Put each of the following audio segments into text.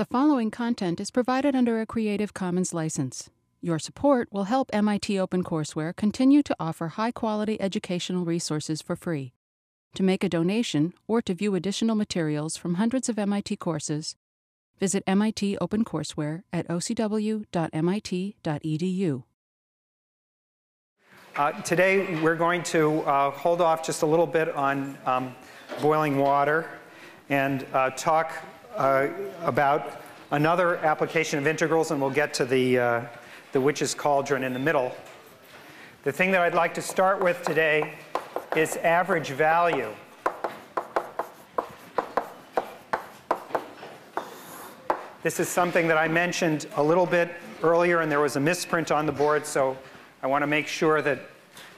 The following content is provided under a Creative Commons license. Your support will help MIT OpenCourseware continue to offer high quality educational resources for free. To make a donation or to view additional materials from hundreds of MIT courses, visit MIT OpenCourseware at ocw.mit.edu. Uh, today, we're going to uh, hold off just a little bit on um, boiling water and uh, talk uh, about another application of integrals, and we'll get to the, uh, the witch's cauldron in the middle. The thing that I'd like to start with today is average value. This is something that I mentioned a little bit earlier, and there was a misprint on the board, so I want to make sure that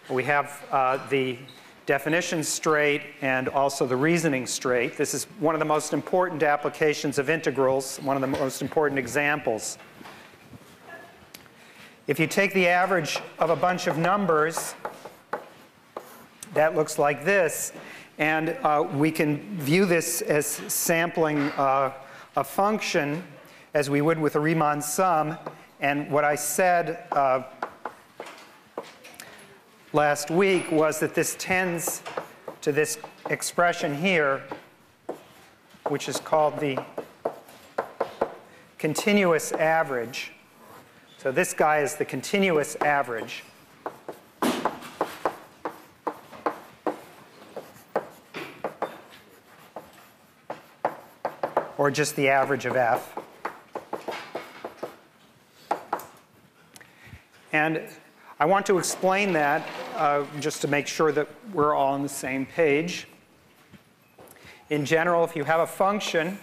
we have uh, the definition straight and also the reasoning straight. This is one of the most important applications of integrals, one of the most important examples. If you take the average of a bunch of numbers, that looks like this. And uh, we can view this as sampling uh, a function as we would with a Riemann sum. And what I said uh, last week was that this tends to this expression here, which is called the continuous average. So this guy is the continuous average. Or just the average of f. And I want to explain that uh, just to make sure that we're all on the same page. In general, if you have a function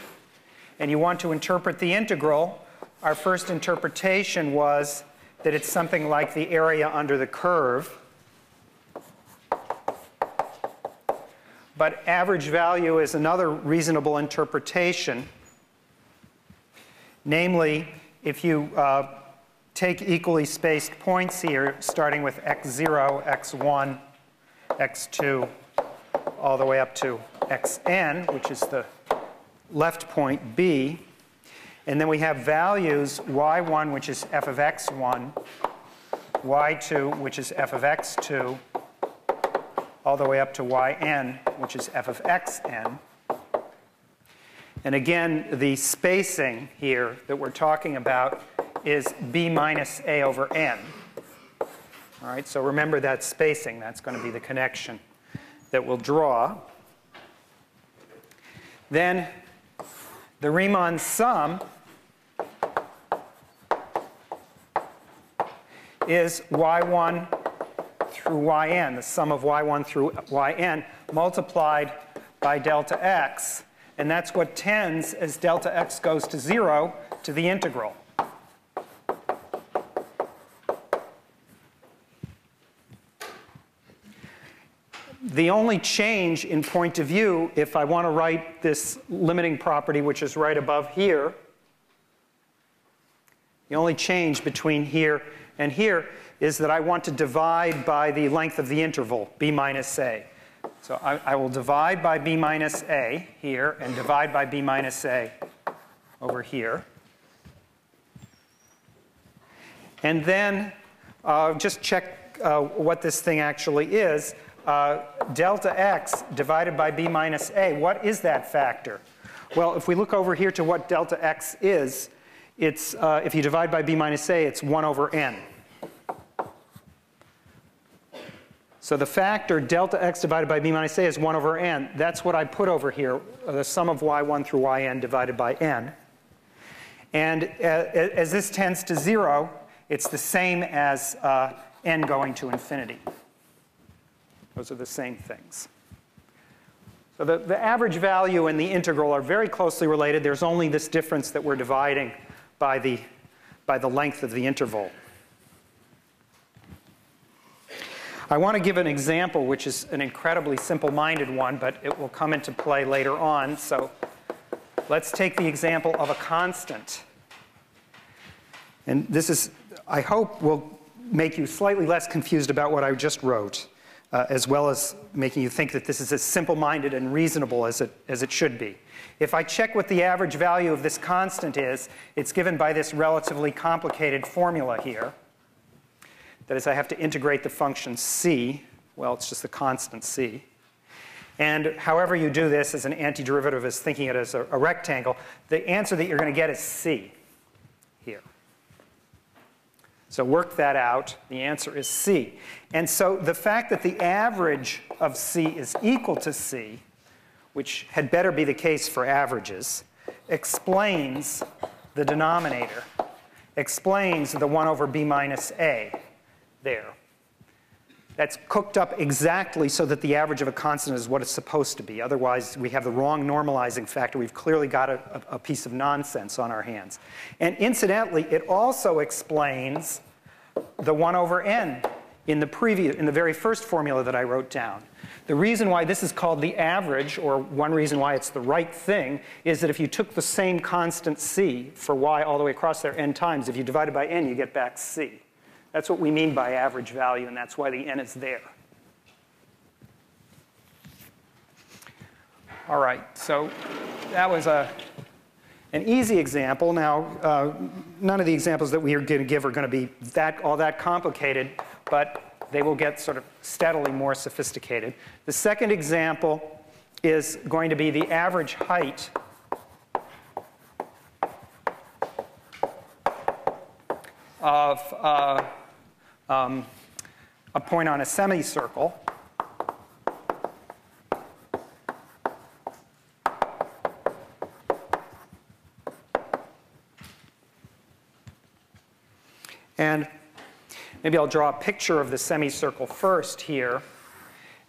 and you want to interpret the integral, our first interpretation was that it's something like the area under the curve. But average value is another reasonable interpretation. Namely, if you uh, take equally spaced points here, starting with x0, x1, x2, all the way up to xn, which is the left point b. And then we have values y1, which is f of x1, y2, which is f of x2, all the way up to yn, which is f of xn. And again, the spacing here that we're talking about is b minus a over n. All right, so remember that spacing. That's going to be the connection that we'll draw. Then the Riemann sum is y1 through yn, the sum of y1 through yn, multiplied by delta x. And that's what tends, as delta x goes to 0, to the integral. The only change in point of view, if I want to write this limiting property, which is right above here, the only change between here and here is that I want to divide by the length of the interval, b minus a. So I, I, will divide by b minus a here and divide by b minus a over here. And then uh, just check uh, what this thing actually is uh, delta x divided by b minus a, what is that factor? Well, if we look over here to what delta x is, it's, uh, if you divide by b minus a, it's 1 over n. So the factor delta x divided by b minus a is 1 over n. That's what I put over here, uh, the sum of y1 through yn divided by n. And uh, as this tends to 0, it's the same as uh, n going to infinity. Those are the same things. So the, the average value and the integral are very closely related. There's only this difference that we're dividing by the, by the length of the interval. I want to give an example which is an incredibly simple-minded one, but it will come into play later on. So let's take the example of a constant. And this is, I hope, will make you slightly less confused about what I just wrote. Uh, as well as making you think that this is as simple-minded and reasonable as it, as it should be. If I check what the average value of this constant is, it's given by this relatively complicated formula here. That is, I have to integrate the function c. Well, it's just the constant c. And however you do this as an antiderivative is thinking it as a, a rectangle, the answer that you're going to get is c. So work that out. The answer is C. And so the fact that the average of C is equal to C, which had better be the case for averages, explains the denominator, explains the 1 over b minus a there. That's cooked up exactly so that the average of a constant is what it's supposed to be. Otherwise, we have the wrong normalizing factor. We've clearly got a, a piece of nonsense on our hands. And incidentally, it also explains the 1 over n in the previous, in the very first formula that I wrote down. The reason why this is called the average, or one reason why it's the right thing, is that if you took the same constant c for y all the way across there n times, if you divide it by n, you get back c. That's what we mean by average value, and that's why the n is there. All right, so that was a, an easy example. Now, uh, none of the examples that we are going to give are going to be that, all that complicated, but they will get sort of steadily more sophisticated. The second example is going to be the average height of uh, um, a point on a semicircle. And maybe I'll draw a picture of the semicircle first here.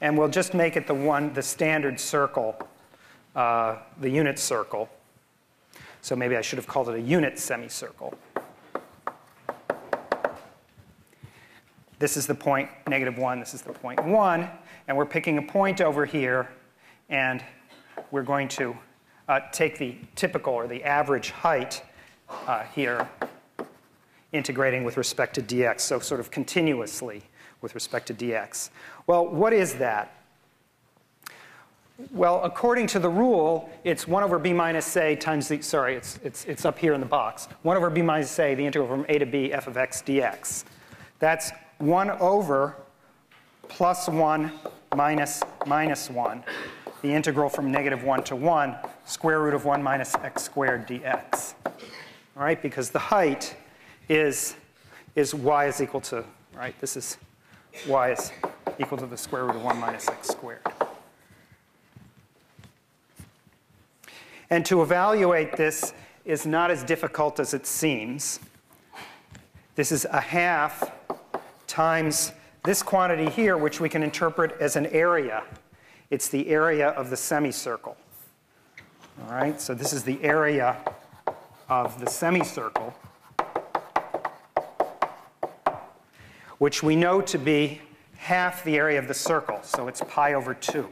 And we'll just make it the one, the standard circle, uh, the unit circle. So maybe I should have called it a unit semicircle. This is the point negative 1, this is the point 1. And we're picking a point over here, and we're going to uh, take the typical or the average height uh, here, integrating with respect to dx, so sort of continuously with respect to dx. Well, what is that? Well, according to the rule, it's 1 over b minus a times the, sorry, it's, it's, it's up here in the box. 1 over b minus a, the integral from a to b f of x dx. That's 1 over plus 1 minus minus 1, the integral from negative 1 to 1, square root of 1 minus x squared dx. All right, because the height is, is y is equal to, right, this is y is equal to the square root of 1 minus x squared. And to evaluate this is not as difficult as it seems. This is a half times this quantity here, which we can interpret as an area. It's the area of the semicircle. All right, so this is the area of the semicircle, which we know to be half the area of the circle, so it's pi over 2.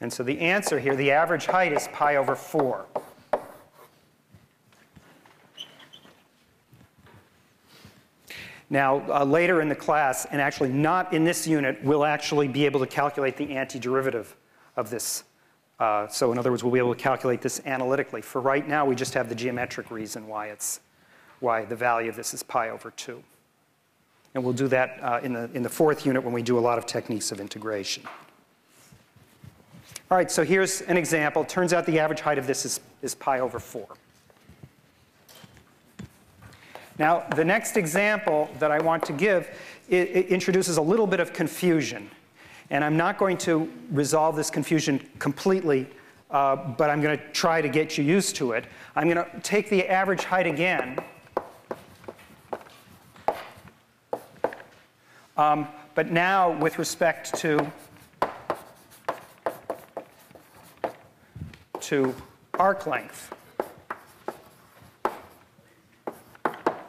And so the answer here, the average height is pi over 4. Now, uh, later in the class, and actually not in this unit, we'll actually be able to calculate the antiderivative of this. Uh, so in other words, we'll be able to calculate this analytically. For right now, we just have the geometric reason why, it's, why the value of this is pi over 2. And we'll do that uh, in, the, in the fourth unit when we do a lot of techniques of integration. All right, so here's an example. Turns out the average height of this is, is pi over 4. Now, the next example that I want to give introduces a little bit of confusion. And I'm not going to resolve this confusion completely, uh, but I'm going to try to get you used to it. I'm going to take the average height again. Um, but now with respect to, to arc length.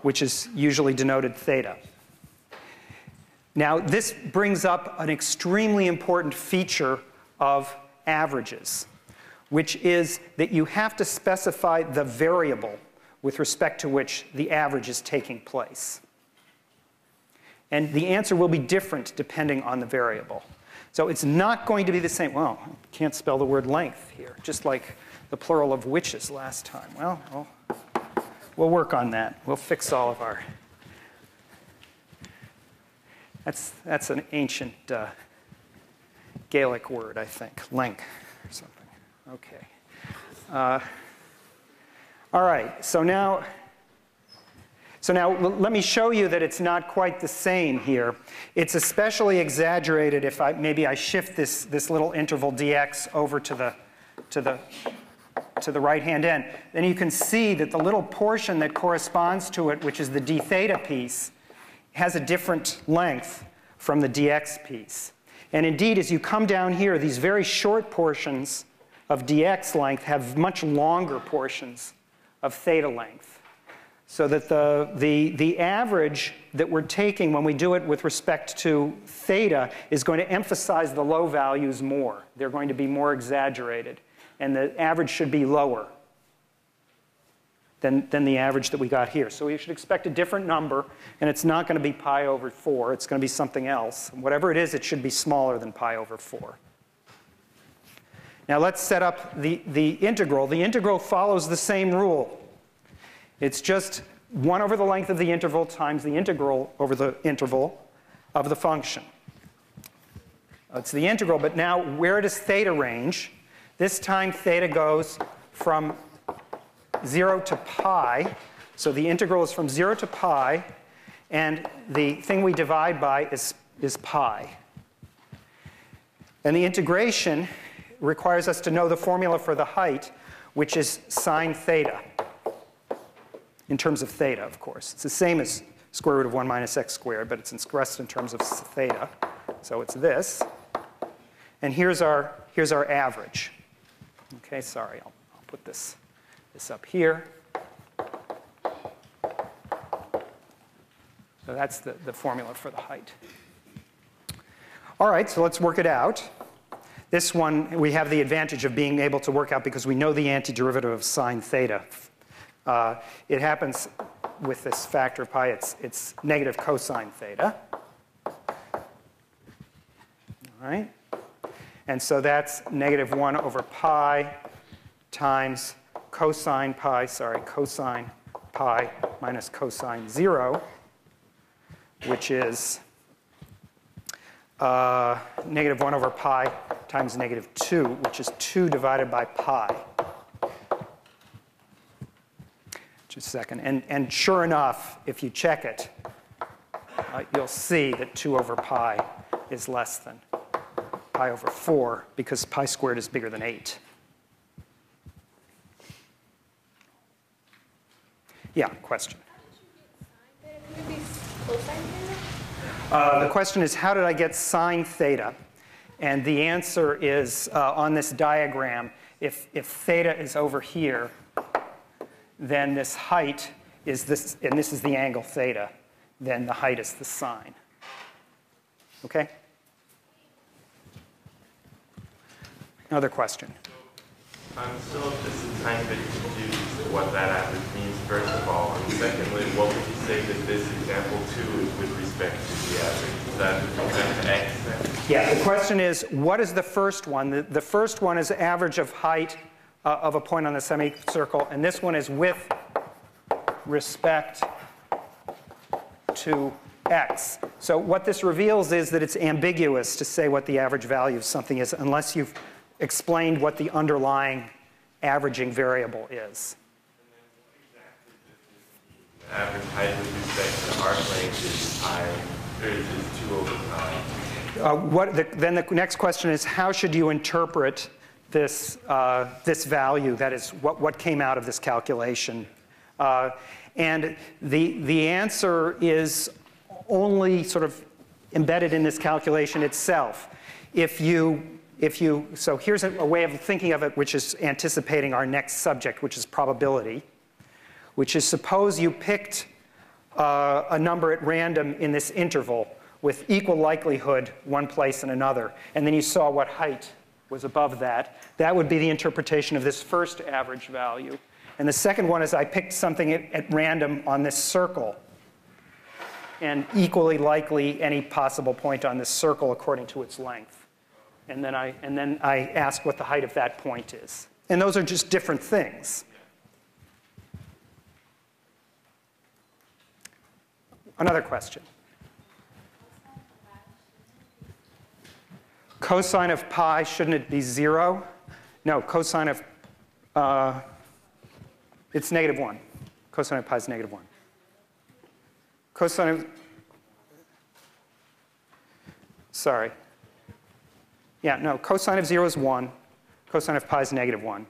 Which is usually denoted theta. Now, this brings up an extremely important feature of averages, which is that you have to specify the variable with respect to which the average is taking place. And the answer will be different depending on the variable. So it's not going to be the same. Well, can't spell the word length here, just like the plural of witches last time. Well, we'll, we'll work on that. We'll fix all of our. That's, that's an ancient uh, Gaelic word, I think, link or something. Okay. Uh, all right, so now so now let me show you that it's not quite the same here. It's especially exaggerated if I, maybe I shift this, this little interval dx over to the, to the, to the right-hand end. Then you can see that the little portion that corresponds to it, which is the d theta piece, has a different length from the dx piece. And indeed, as you come down here, these very short portions of dx length have much longer portions of theta length. So that the, the, the average that we're taking when we do it with respect to theta is going to emphasize the low values more. They're going to be more exaggerated. And the average should be lower than, than the average that we got here. So we should expect a different number, and it's not going to be pi over 4. It's going to be something else. Whatever it is, it should be smaller than pi over 4. Now let's set up the, the integral. The integral follows the same rule. It's just 1 over the length of the interval times the integral over the interval of the function. It's the integral, but now where does theta range? This time theta goes from 0 to pi. So the integral is from 0 to pi, and the thing we divide by is, is pi. And the integration requires us to know the formula for the height, which is sine theta in terms of theta, of course. It's the same as square root of 1 minus x squared, but it's expressed in terms of theta. So it's this. And here's our, here's our average. Okay, sorry, I'll, I'll put this, this up here. So that's the, the formula for the height. All right, so let's work it out. This one, we have the advantage of being able to work out because we know the antiderivative of sine theta uh, it happens with this factor of pi, it's, it's negative cosine theta. All right? And so that's negative 1 over pi times cosine pi, sorry, cosine pi minus cosine 0, which is uh, negative 1 over pi times negative 2, which is 2 divided by pi. Just a second. And, and sure enough, if you check it, uh, you'll see that 2 over pi is less than pi over 4 because pi squared is bigger than 8. Yeah, question. Uh, the question is, how did I get sine theta? And the answer is uh, on this diagram, if, if theta is over here, then this height is this, and this is the angle theta, then the height is the sine. Okay? Another question. I'm still just a tiny bit confused what that average means, first of all. And secondly, what would you say that this example two is with respect to the average? Is that with respect to x then? Yeah, the question is, what is the first one? The, the first one is average of height uh, of a point on the semicircle, and this one is with respect to x. So what this reveals is that it's ambiguous to say what the average value of something is unless you've explained what the underlying averaging variable is. average height with respect to arc length is pi, or is 2 over pi. Uh, what the, then the next question is how should you interpret this, uh, this value, that is what, what came out of this calculation. Uh, and the, the answer is only sort of embedded in this calculation itself. If you, if you, so here's a, a way of thinking of it which is anticipating our next subject, which is probability, which is suppose you picked uh, a number at random in this interval with equal likelihood one place and another, and then you saw what height was above that. That would be the interpretation of this first average value. And the second one is I picked something at, at random on this circle. and equally likely any possible point on this circle according to its length. And then I, and then I ask what the height of that point is. And those are just different things. Another question. Cosine of pi, shouldn't it be zero? No, cosine of, uh, it's negative one. Cosine of pi is negative one. Cosine of, sorry. Yeah, no, cosine of zero is one. Cosine of pi is negative one.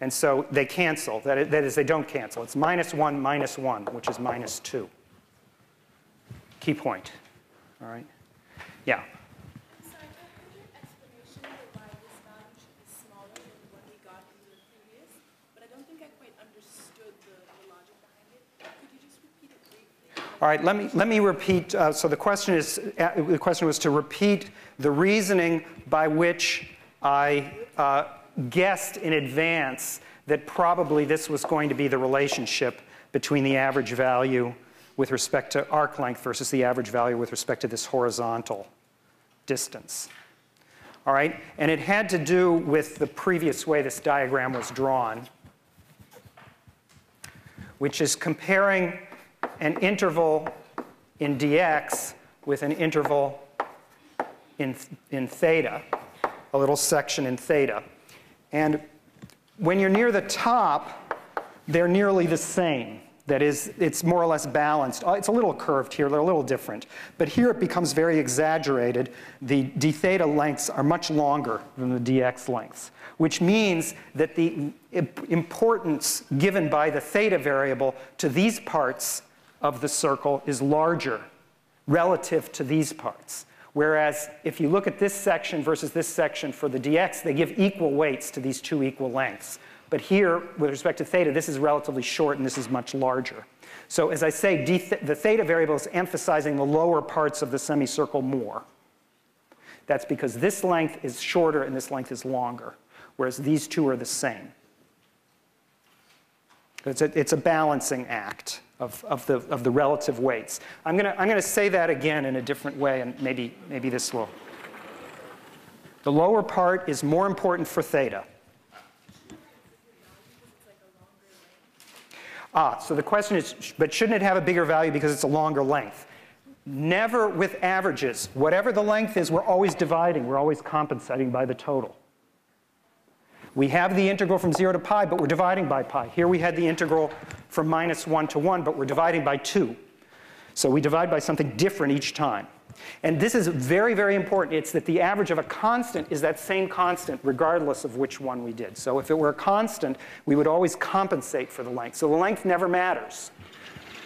And so they cancel. That is, that is, they don't cancel. It's minus one minus one, which is minus two. Key point. All right? Yeah. All right, let me, let me repeat. Uh, so the question is, uh, the question was to repeat the reasoning by which I uh, guessed in advance that probably this was going to be the relationship between the average value with respect to arc length versus the average value with respect to this horizontal distance. All right, and it had to do with the previous way this diagram was drawn, which is comparing an interval in dx with an interval in, in theta, a little section in theta. And when you're near the top, they're nearly the same. That is, it's more or less balanced. Uh, it's a little curved here, they're a little different. But here it becomes very exaggerated. The d theta lengths are much longer than the dx lengths, which means that the importance given by the theta variable to these parts of the circle is larger relative to these parts. Whereas if you look at this section versus this section for the dx, they give equal weights to these two equal lengths. But here, with respect to theta, this is relatively short and this is much larger. So as I say, the theta variable is emphasizing the lower parts of the semicircle more. That's because this length is shorter and this length is longer, whereas these two are the same. It's a, it's a balancing act of, of, the, of the relative weights. I'm going to I'm gonna say that again in a different way, and maybe, maybe this will. The lower part is more important for theta. Ah, so the question is, but shouldn't it have a bigger value because it's a longer length? Never with averages. Whatever the length is, we're always dividing. We're always compensating by the total. We have the integral from 0 to pi, but we're dividing by pi. Here we had the integral from minus 1 to 1, but we're dividing by 2. So we divide by something different each time. And this is very, very important. It's that the average of a constant is that same constant regardless of which one we did. So if it were a constant, we would always compensate for the length. So the length never matters.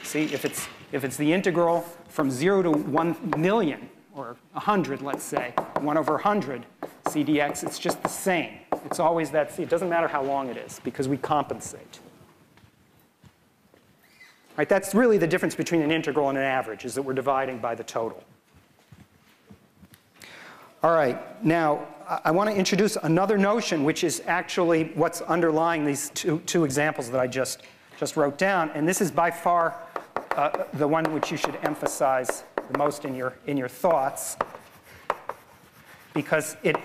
See, if it's, if it's the integral from 0 to 1 million, or 100, let's say, 1 over 100 CDX, it's just the same. It's always that C. It doesn't matter how long it is because we compensate. Right, that's really the difference between an integral and an average, is that we're dividing by the total. All right, now I want to introduce another notion, which is actually what's underlying these two, two examples that I just, just wrote down. And this is by far uh, the one which you should emphasize the most in your, in your thoughts because it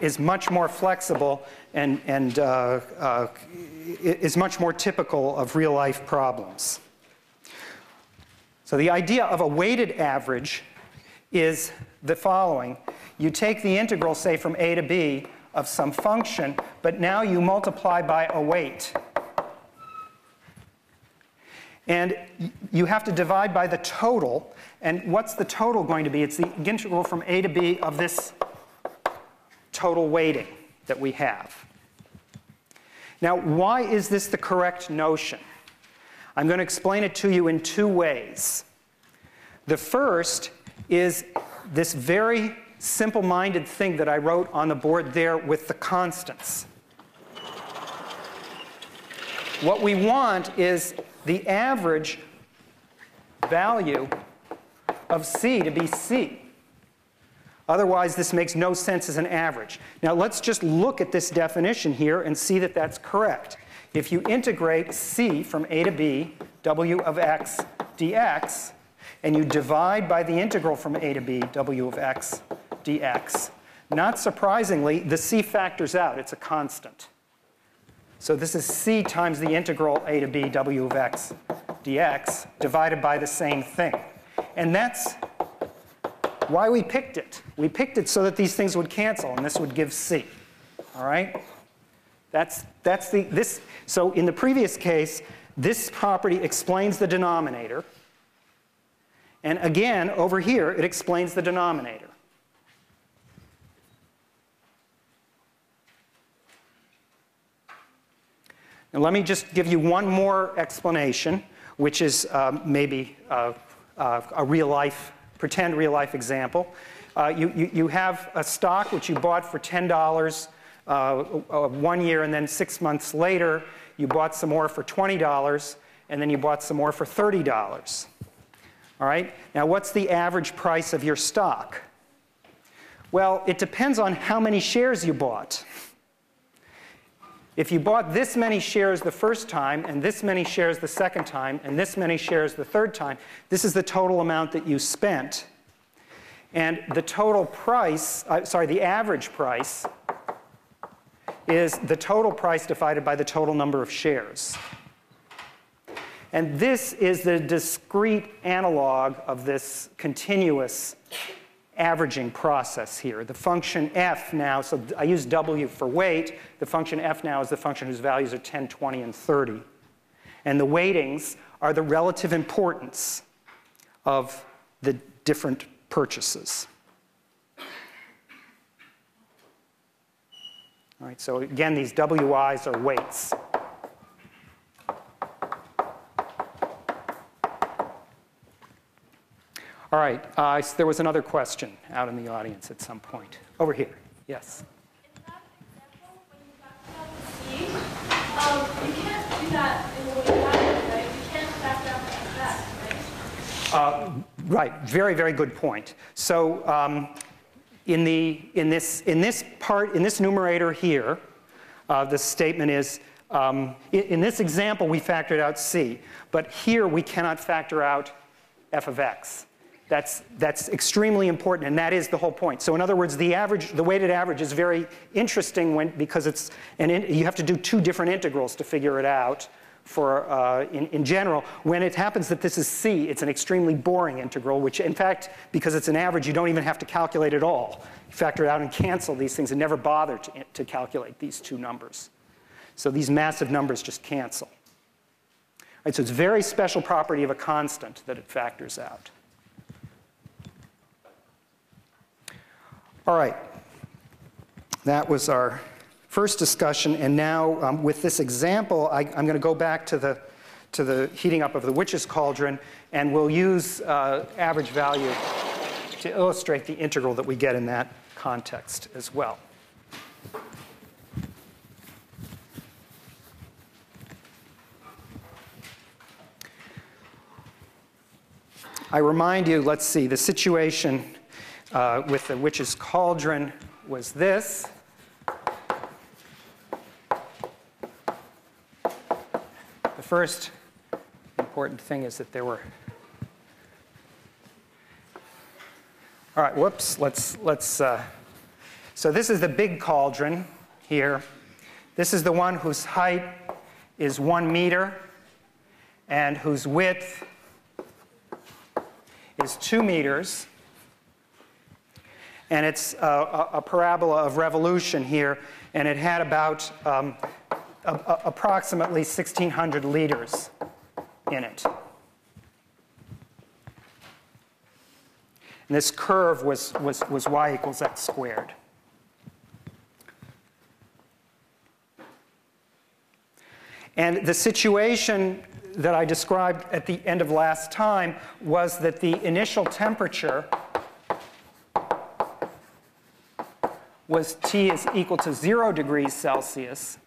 is much more flexible and, and uh, uh, is much more typical of real life problems. So the idea of a weighted average is the following. You take the integral, say, from a to b of some function, but now you multiply by a weight. And you have to divide by the total. And what's the total going to be? It's the integral from a to b of this total weighting that we have. Now, why is this the correct notion? I'm going to explain it to you in two ways. The first is this very simple minded thing that I wrote on the board there with the constants. What we want is the average value of C to be C. Otherwise, this makes no sense as an average. Now, let's just look at this definition here and see that that's correct. If you integrate C from A to B, W of x dx, and you divide by the integral from a to b, w of x dx, not surprisingly, the c factors out. It's a constant. So this is c times the integral a to b w of x dx divided by the same thing. And that's why we picked it. We picked it so that these things would cancel, and this would give c. All right? That's, that's the, this, so in the previous case, this property explains the denominator. And again, over here, it explains the denominator. And let me just give you one more explanation, which is um, maybe uh, uh, a real life, pretend real life example. Uh, you, you, you, have a stock which you bought for $10 uh, uh, one year, and then six months later, you bought some more for $20, and then you bought some more for $30. All right? Now, what's the average price of your stock? Well, it depends on how many shares you bought. If you bought this many shares the first time, and this many shares the second time, and this many shares the third time, this is the total amount that you spent. And the total price, uh, sorry, the average price is the total price divided by the total number of shares. And this is the discrete analog of this continuous averaging process here. The function f now, so I use w for weight. The function f now is the function whose values are 10, 20, and 30. And the weightings are the relative importance of the different purchases. All right, so again, these WIs are weights. All right, uh, there was another question out in the audience at some point. Over here, yes. Uh, right, very, very good point. So um, in, the, in, this, in this part, in this numerator here, uh, the statement is, um, in, in, this example, we factored out c, but here we cannot factor out f of x. That's, that's extremely important, and that is the whole point. So in other words, the average, the weighted average is very interesting when, because it's, and you have to do two different integrals to figure it out for, uh, in, in general. When it happens that this is c, it's an extremely boring integral, which in fact, because it's an average, you don't even have to calculate at all. You factor it out and cancel these things and never bother to, to calculate these two numbers. So these massive numbers just cancel. Right, so it's a very special property of a constant that it factors out. All right. That was our first discussion. And now, um, with this example, I, am going to go back to the, to the heating up of the witch's cauldron, and we'll use uh, average value to illustrate the integral that we get in that context as well. I remind you, let's see, the situation uh, with the witch's cauldron was this. The first important thing is that there were. All right, whoops, let's, let's, uh, so this is the big cauldron here. This is the one whose height is one meter and whose width is two meters and it's a, a, parabola of revolution here, and it had about um, a, approximately 1,600 liters in it. And this curve was, was, was y equals x squared. And the situation that I described at the end of last time was that the initial temperature was T is equal to 0 degrees Celsius.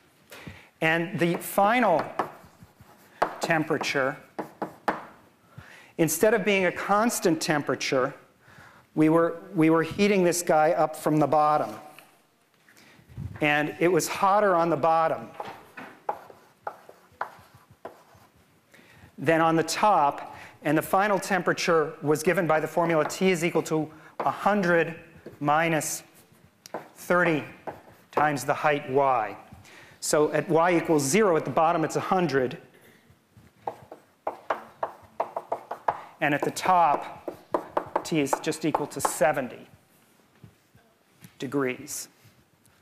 And the final temperature, instead of being a constant temperature, we were, we were heating this guy up from the bottom. And it was hotter on the bottom than on the top And the final temperature was given by the formula T is equal to 100 minus 30 times the height y. So at y equals 0, at the bottom it's 100. And at the top, T is just equal to 70 degrees.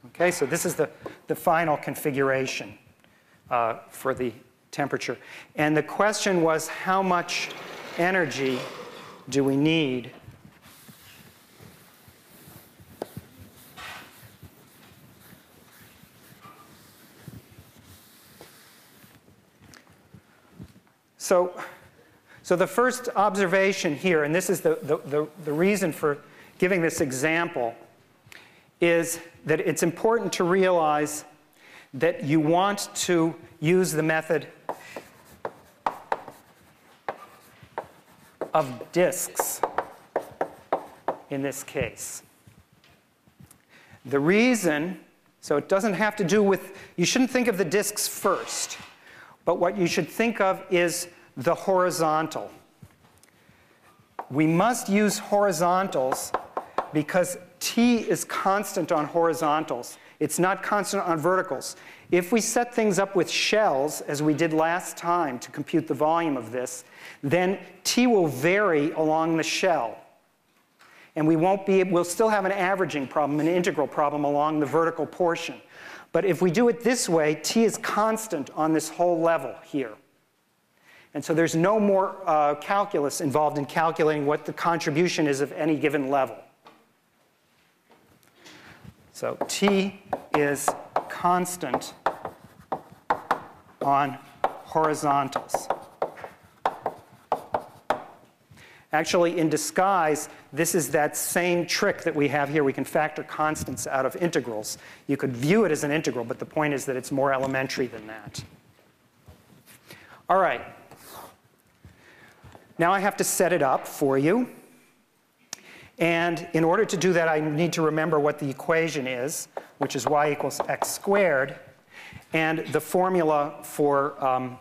Okay, so this is the, the final configuration uh, for the temperature. And the question was how much energy do we need So, so the first observation here, and this is the, the, the, the reason for giving this example, is that it's important to realize that you want to use the method of disks in this case. The reason, so it doesn't have to do with, you shouldn't think of the disks first, but what you should think of is the horizontal. We must use horizontals because t is constant on horizontals. It's not constant on verticals. If we set things up with shells, as we did last time to compute the volume of this, then t will vary along the shell. And we won't be, we'll still have an averaging problem, an integral problem along the vertical portion. But if we do it this way, t is constant on this whole level here. And so there's no more uh, calculus involved in calculating what the contribution is of any given level. So T is constant on horizontals. Actually, in disguise, this is that same trick that we have here. We can factor constants out of integrals. You could view it as an integral, but the point is that it's more elementary than that. All right. Now I have to set it up for you. And in order to do that, I need to remember what the equation is, which is y equals x squared. And the formula for um,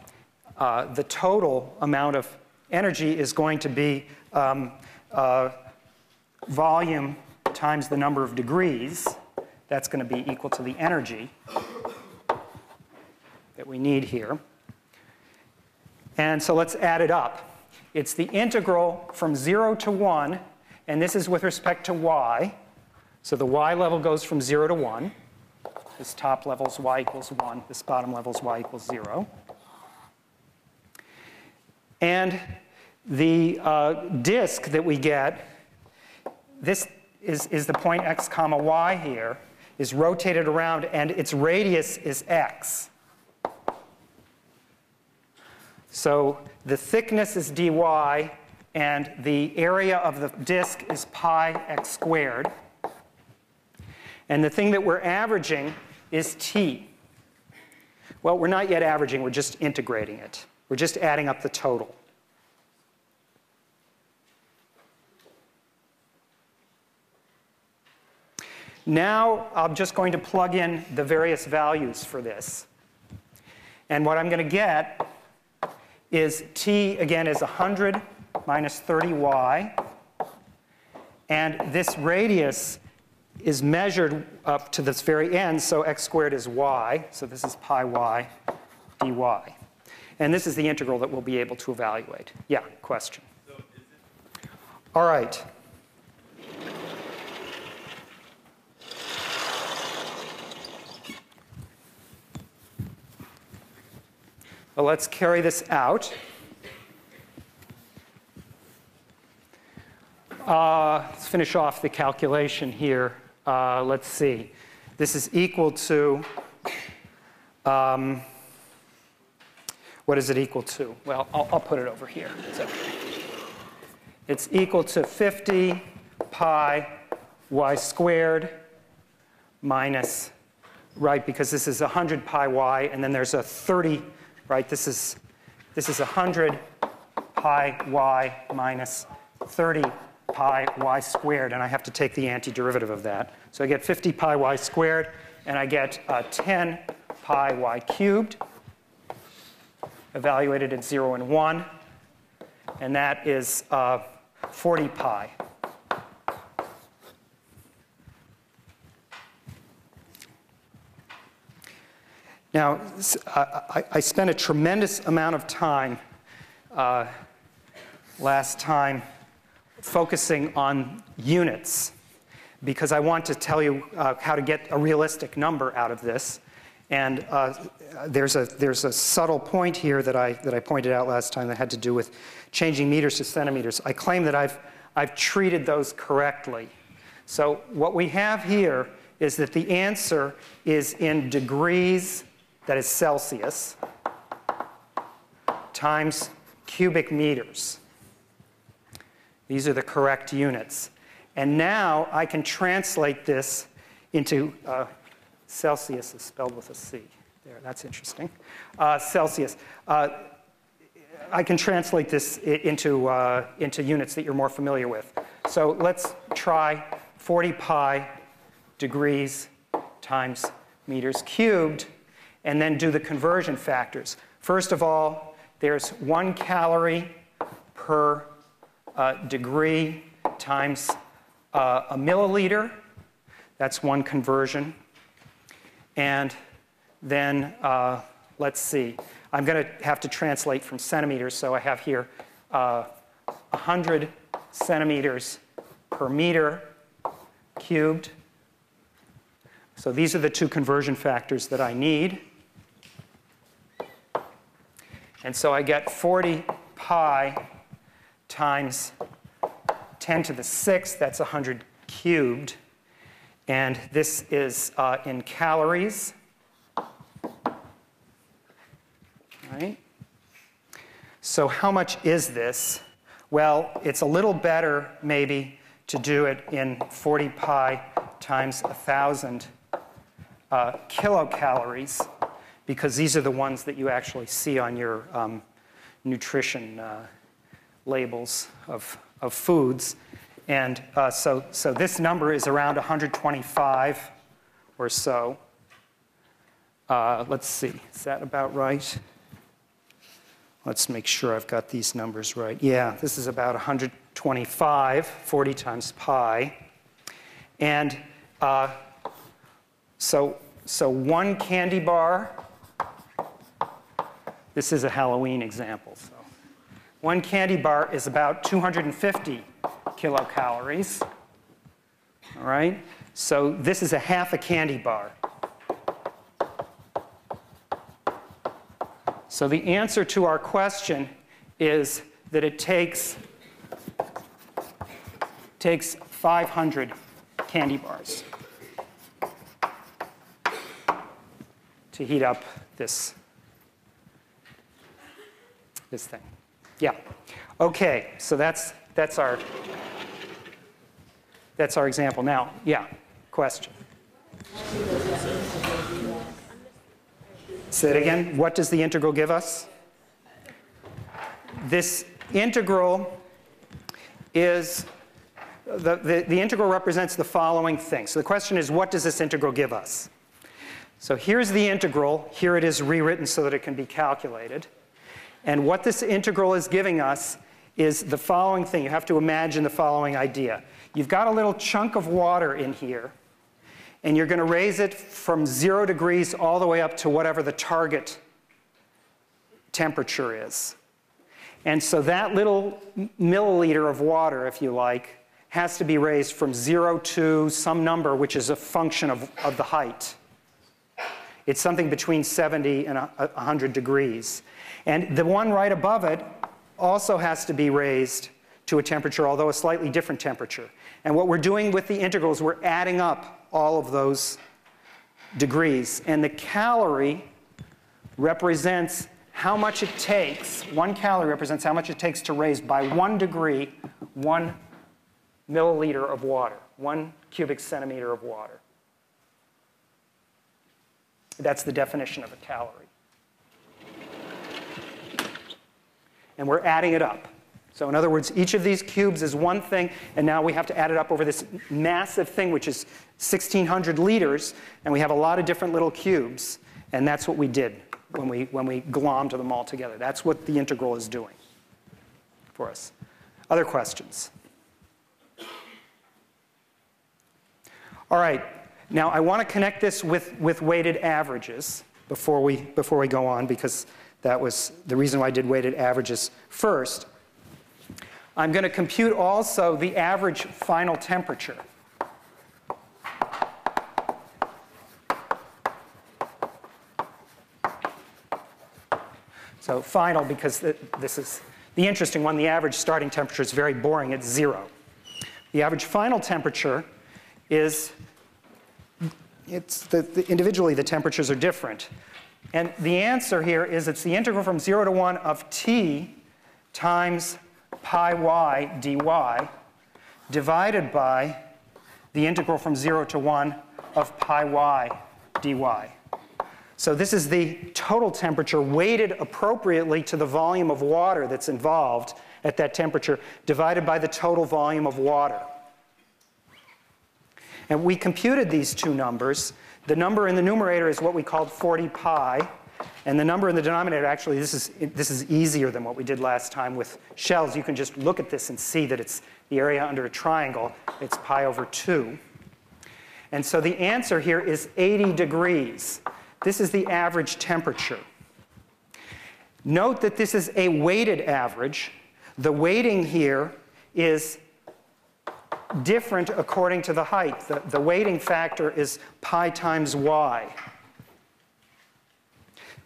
uh, the total amount of energy is going to be um, uh, volume times the number of degrees. That's going to be equal to the energy that we need here. And so let's add it up. It's the integral from 0 to 1, and this is with respect to y. So the y level goes from 0 to 1. This top level is y equals 1. This bottom level is y equals 0. And the uh, disk that we get, this is, is the point x comma y here, is rotated around, and its radius is x. So the thickness is dy, and the area of the disk is pi x squared. And the thing that we're averaging is t. Well, we're not yet averaging, we're just integrating it. We're just adding up the total. Now I'm just going to plug in the various values for this. And what I'm going to get is t, again, is 100 minus 30y. And this radius is measured up to this very end, so x squared is y. So this is pi y dy. And this is the integral that we'll be able to evaluate. Yeah, question. All right. Well, let's carry this out. Uh, let's finish off the calculation here. Uh, let's see. This is equal to, um, what is it equal to? Well, I'll, I'll put it over here. It's, okay. it's equal to 50 pi y squared minus, right, because this is 100 pi y, and then there's a 30 right? This is, this is 100 pi y minus 30 pi y squared, and I have to take the antiderivative of that. So I get 50 pi y squared, and I get uh, 10 pi y cubed, evaluated at 0 and 1. and that is uh, 40 pi. Now, I, I, spent a tremendous amount of time uh, last time focusing on units because I want to tell you uh, how to get a realistic number out of this. And uh, there's, a, there's a subtle point here that I, that I pointed out last time that had to do with changing meters to centimeters. I claim that I've, I've treated those correctly. So what we have here is that the answer is in degrees, that is Celsius, times cubic meters. These are the correct units. And now I can translate this into uh, Celsius is spelled with a C. There, that's interesting. Uh, Celsius. Uh, I can translate this into, uh, into units that you're more familiar with. So let's try 40 pi degrees times meters cubed, and then do the conversion factors. First of all, there's one calorie per uh, degree times uh, a milliliter. That's one conversion. And then uh, let's see. I'm going to have to translate from centimeters, so I have here uh, 100 centimeters per meter cubed. So these are the two conversion factors that I need. And so I get 40 pi times 10 to the 6th, that's 100 cubed. And this is uh, in calories. Right? So how much is this? Well, it's a little better maybe to do it in 40 pi times 1,000 uh, kilocalories because these are the ones that you actually see on your um, nutrition uh, labels of, of foods. And uh, so, so this number is around 125 or so. Uh, let's see, is that about right? Let's make sure I've got these numbers right. Yeah, this is about 125, 40 times pi. And uh, so, so one candy bar, this is a Halloween example. So one candy bar is about 250 kilocalories. All right? So this is a half a candy bar. So the answer to our question is that it takes, takes 500 candy bars to heat up this, this thing. Yeah. Okay, so that's, that's, our, that's our example. Now, yeah, question. Say it again. What does the integral give us? This integral is, the, the, the integral represents the following thing. So the question is, what does this integral give us? So here's the integral. Here it is rewritten so that it can be calculated. And what this integral is giving us is the following thing. You have to imagine the following idea. You've got a little chunk of water in here, and you're going to raise it from zero degrees all the way up to whatever the target temperature is. And so that little milliliter of water, if you like, has to be raised from zero to some number which is a function of, of the height. It's something between 70 and 100 degrees. And the one right above it also has to be raised to a temperature, although a slightly different temperature. And what we're doing with the integrals, we're adding up all of those degrees. And the calorie represents how much it takes, one calorie represents how much it takes to raise by one degree one milliliter of water, one cubic centimeter of water. That's the definition of a calorie. And we're adding it up. So in other words, each of these cubes is one thing, and now we have to add it up over this massive thing, which is 1,600 liters, and we have a lot of different little cubes, and that's what we did when we, when we glommed them all together. That's what the integral is doing for us. Other questions? All right, now I want to connect this with, with weighted averages before we, before we go on because that was the reason why I did weighted averages first. I'm going to compute also the average final temperature. So final because this is the interesting one. The average starting temperature is very boring. It's zero. The average final temperature is, it's the, the, individually the temperatures are different. And the answer here is it's the integral from 0 to 1 of t times pi y dy divided by the integral from 0 to 1 of pi y dy. So this is the total temperature weighted appropriately to the volume of water that's involved at that temperature divided by the total volume of water. And we computed these two numbers. The number in the numerator is what we called 40 pi. And the number in the denominator, actually, this is, this is easier than what we did last time with shells. You can just look at this and see that it's the area under a triangle. It's pi over 2. And so the answer here is 80 degrees. This is the average temperature. Note that this is a weighted average. The weighting here is different according to the height. The, the weighting factor is pi times y.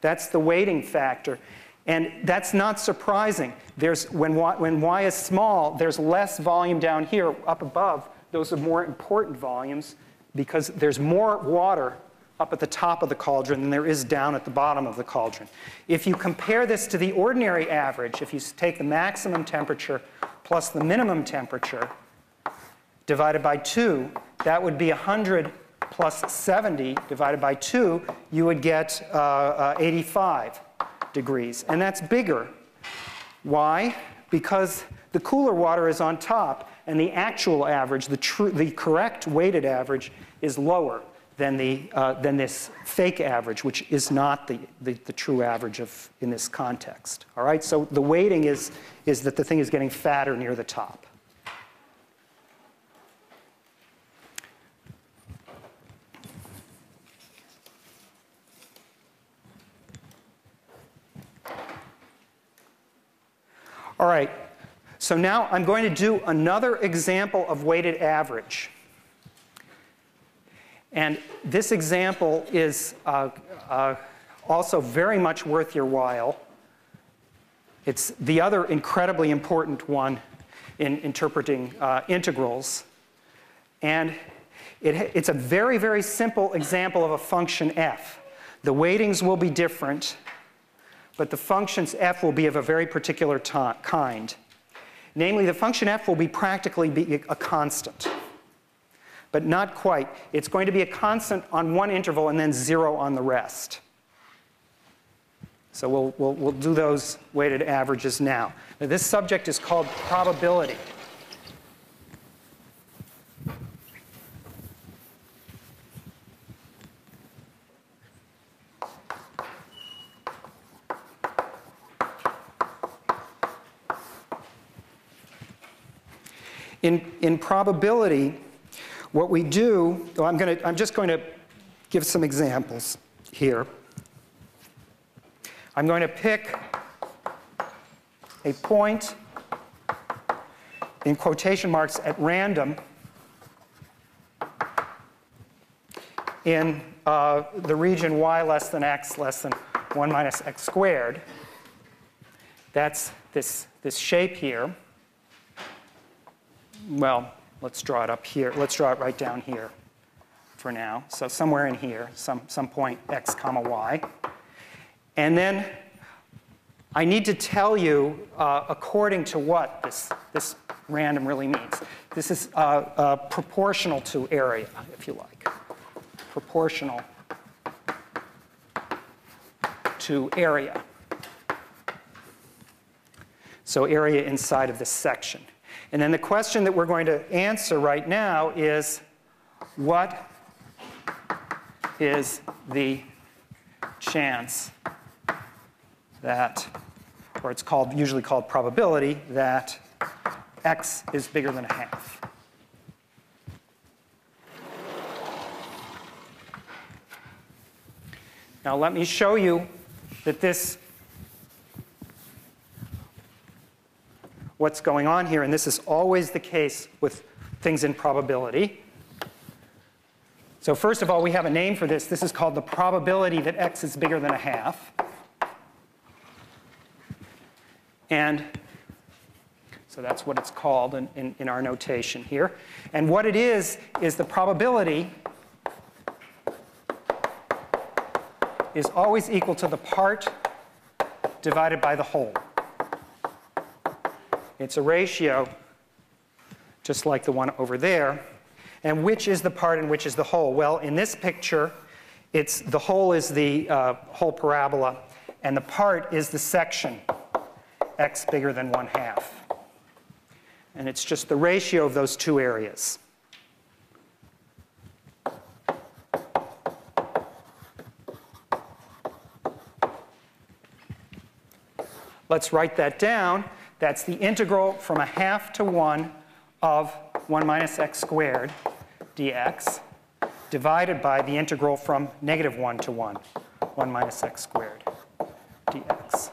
That's the weighting factor. And that's not surprising. There's, when, y, when y is small, there's less volume down here up above. Those are more important volumes because there's more water up at the top of the cauldron than there is down at the bottom of the cauldron. If you compare this to the ordinary average, if you take the maximum temperature plus the minimum temperature divided by 2, that would be 100 plus 70 divided by 2, you would get uh, uh, 85 degrees. And that's bigger. Why? Because the cooler water is on top, and the actual average, the, true, the correct weighted average, is lower than, the, uh, than this fake average, which is not the, the, the, true average of, in this context. All right, so the weighting is, is that the thing is getting fatter near the top. All right, so now I'm going to do another example of weighted average. And this example is uh, uh, also very much worth your while. It's the other incredibly important one in interpreting uh, integrals. And it, it's a very, very simple example of a function f. The weightings will be different, but the functions f will be of a very particular kind. Namely, the function f will be practically be a constant but not quite. It's going to be a constant on one interval and then zero on the rest. So we'll, we'll, we'll do those weighted averages now. now. This subject is called probability. In, in probability, what we do, well, I'm, gonna, I'm just going to give some examples here. I'm going to pick a point in quotation marks at random in uh, the region y less than x less than 1 minus x squared. That's this, this shape here. Well, Let's draw it up here. Let's draw it right down here for now. So somewhere in here, some, some point x comma y. And then I need to tell you uh, according to what this, this random really means. This is uh, uh, proportional to area, if you like. Proportional to area. So area inside of this section. And then the question that we're going to answer right now is what is the chance that or it's called, usually called probability, that x is bigger than a half. Now let me show you that this, what's going on here, and this is always the case with things in probability. So first of all, we have a name for this. This is called the probability that x is bigger than a half. And so that's what it's called in, in, in, our notation here. And what it is, is the probability is always equal to the part divided by the whole. It's a ratio, just like the one over there. And which is the part and which is the whole? Well, in this picture, it's the whole is the uh, whole parabola, and the part is the section x bigger than 1 half. And it's just the ratio of those two areas. Let's write that down. That's the integral from a half to 1 of 1 minus x squared dx divided by the integral from negative 1 to 1, 1 minus x squared dx.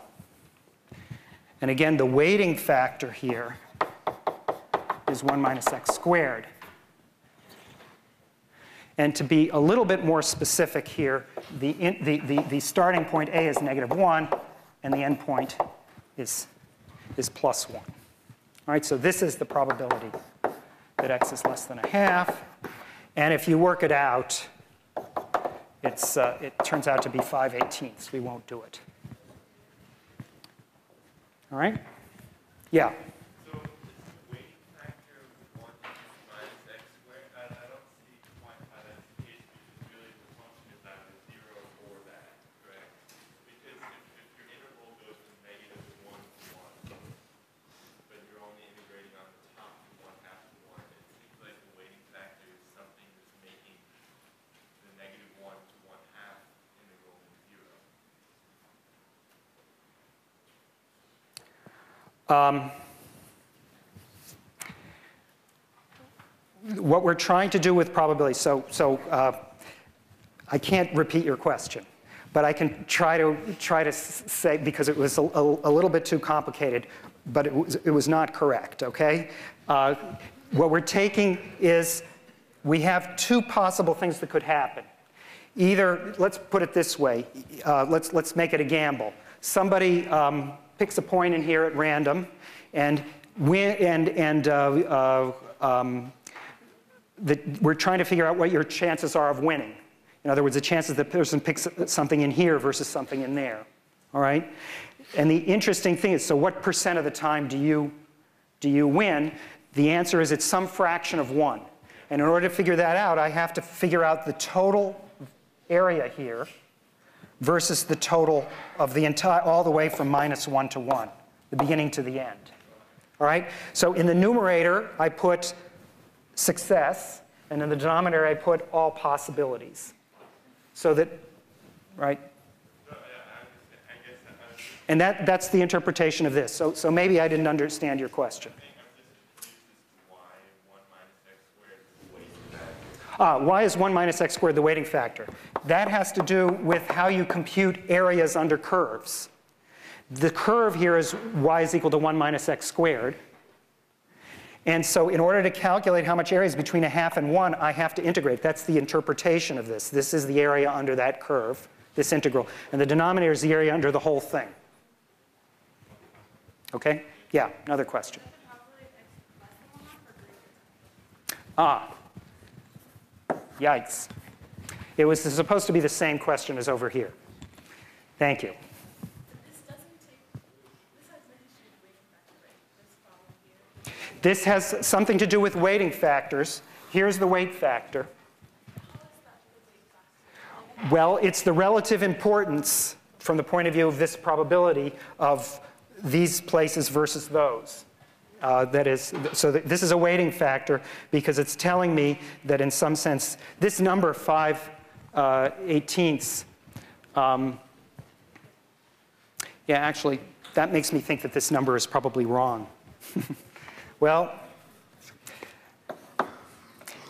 And again, the weighting factor here is 1 minus x squared. And to be a little bit more specific here, the, in, the, the, the starting point A is negative 1, and the end point is, is plus 1. All right, so this is the probability that x is less than a half. And if you work it out, it's, uh, it turns out to be 5 eighteenths. We won't do it. All right? Yeah. Um, what we're trying to do with probability, so, so uh, I can't repeat your question, but I can try to, try to say, because it was a, a, a little bit too complicated, but it was, it was not correct, okay? Uh, what we're taking is we have two possible things that could happen. Either, let's put it this way, uh, let's, let's make it a gamble. Somebody um, picks a point in here at random, and, win, and, and uh, uh, um, the, we're trying to figure out what your chances are of winning. In other words, the chances that the person picks something in here versus something in there. All right? And the interesting thing is, so what percent of the time do you, do you win? The answer is it's some fraction of one. And in order to figure that out, I have to figure out the total area here versus the total of the entire, all the way from minus 1 to 1, the beginning to the end. All right? So in the numerator, I put success, and in the denominator, I put all possibilities. So that, right? And that, that's the interpretation of this. So, so maybe I didn't understand your question. Uh, why is 1 minus x squared the weighting factor? That has to do with how you compute areas under curves. The curve here is y is equal to 1 minus x squared. And so in order to calculate how much area is between a half and 1, I have to integrate. That's the interpretation of this. This is the area under that curve, this integral. And the denominator is the area under the whole thing. Okay? Yeah, another question. Ah, Yikes. It was supposed to be the same question as over here. Thank you. This has something to do with weighting factors. Here's the weight factor. Well, it's the relative importance from the point of view of this probability of these places versus those. Uh, that is, so th this is a weighting factor because it's telling me that in some sense, this number 5 uh, um, yeah, actually, that makes me think that this number is probably wrong. well,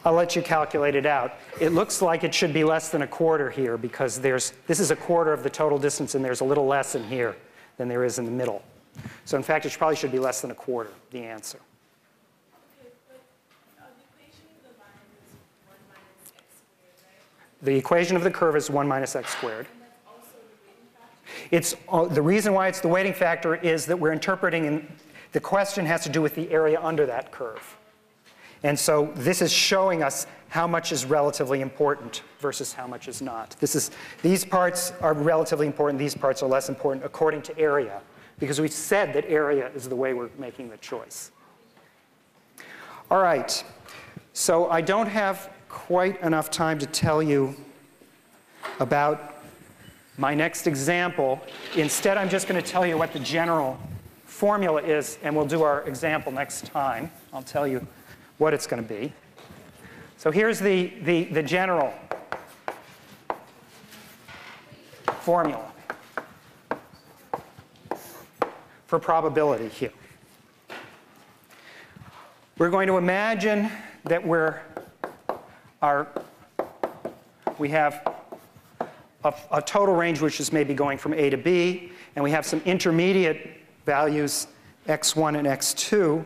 I'll let you calculate it out. It looks like it should be less than a quarter here because there's, this is a quarter of the total distance and there's a little less in here than there is in the middle. So in fact, it probably should be less than a quarter, the answer. The equation of the curve is 1 minus x squared. It's, uh, the reason why it's the weighting factor is that we're interpreting, in, the question has to do with the area under that curve. And so this is showing us how much is relatively important versus how much is not. This is, these parts are relatively important, these parts are less important according to area, because we said that area is the way we're making the choice. All right, so I don't have quite enough time to tell you about my next example. Instead, I'm just going to tell you what the general formula is, and we'll do our example next time. I'll tell you what it's going to be. So here's the, the, the general formula for probability here. We're going to imagine that we're we have a, a, total range which is maybe going from A to B, and we have some intermediate values, x1 and x2,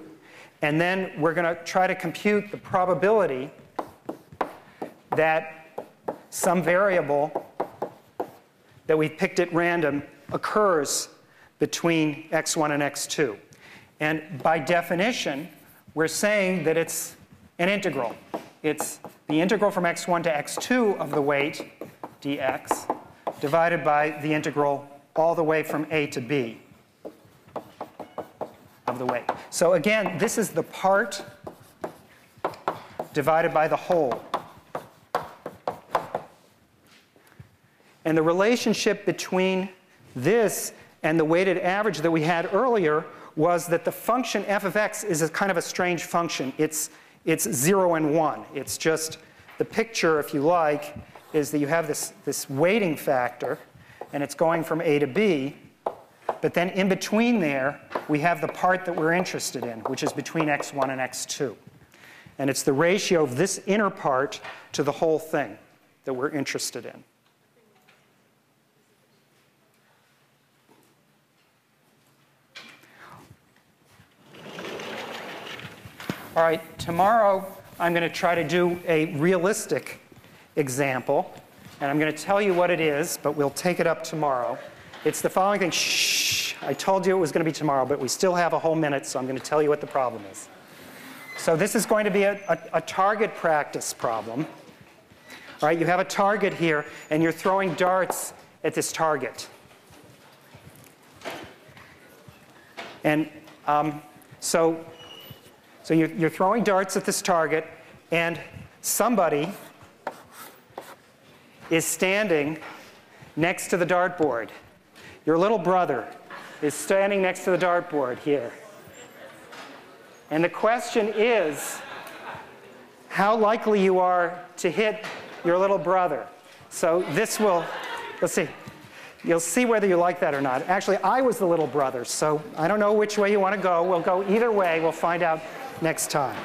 and then we're going to try to compute the probability that some variable that we picked at random occurs between x1 and x2. And by definition, we're saying that it's an integral. It's the integral from x1 to x2 of the weight, dx, divided by the integral all the way from a to b of the weight. So again, this is the part divided by the whole. And the relationship between this and the weighted average that we had earlier was that the function f of x is a kind of a strange function. It's, it's 0 and 1. It's just the picture, if you like, is that you have this, this weighting factor, and it's going from a to b, but then in between there, we have the part that we're interested in, which is between x1 and x2. And it's the ratio of this inner part to the whole thing that we're interested in. All right, tomorrow I'm going to try to do a realistic example, and I'm going to tell you what it is, but we'll take it up tomorrow. It's the following thing. Shh, I told you it was going to be tomorrow, but we still have a whole minute, so I'm going to tell you what the problem is. So this is going to be a, a, a target practice problem. All right, you have a target here, and you're throwing darts at this target. And um, so so you're, you're throwing darts at this target, and somebody is standing next to the dartboard. Your little brother is standing next to the dartboard here. And the question is how likely you are to hit your little brother. So this will, let's see, you'll see whether you like that or not. Actually, I was the little brother, so I don't know which way you want to go. We'll go either way. We'll find out next time.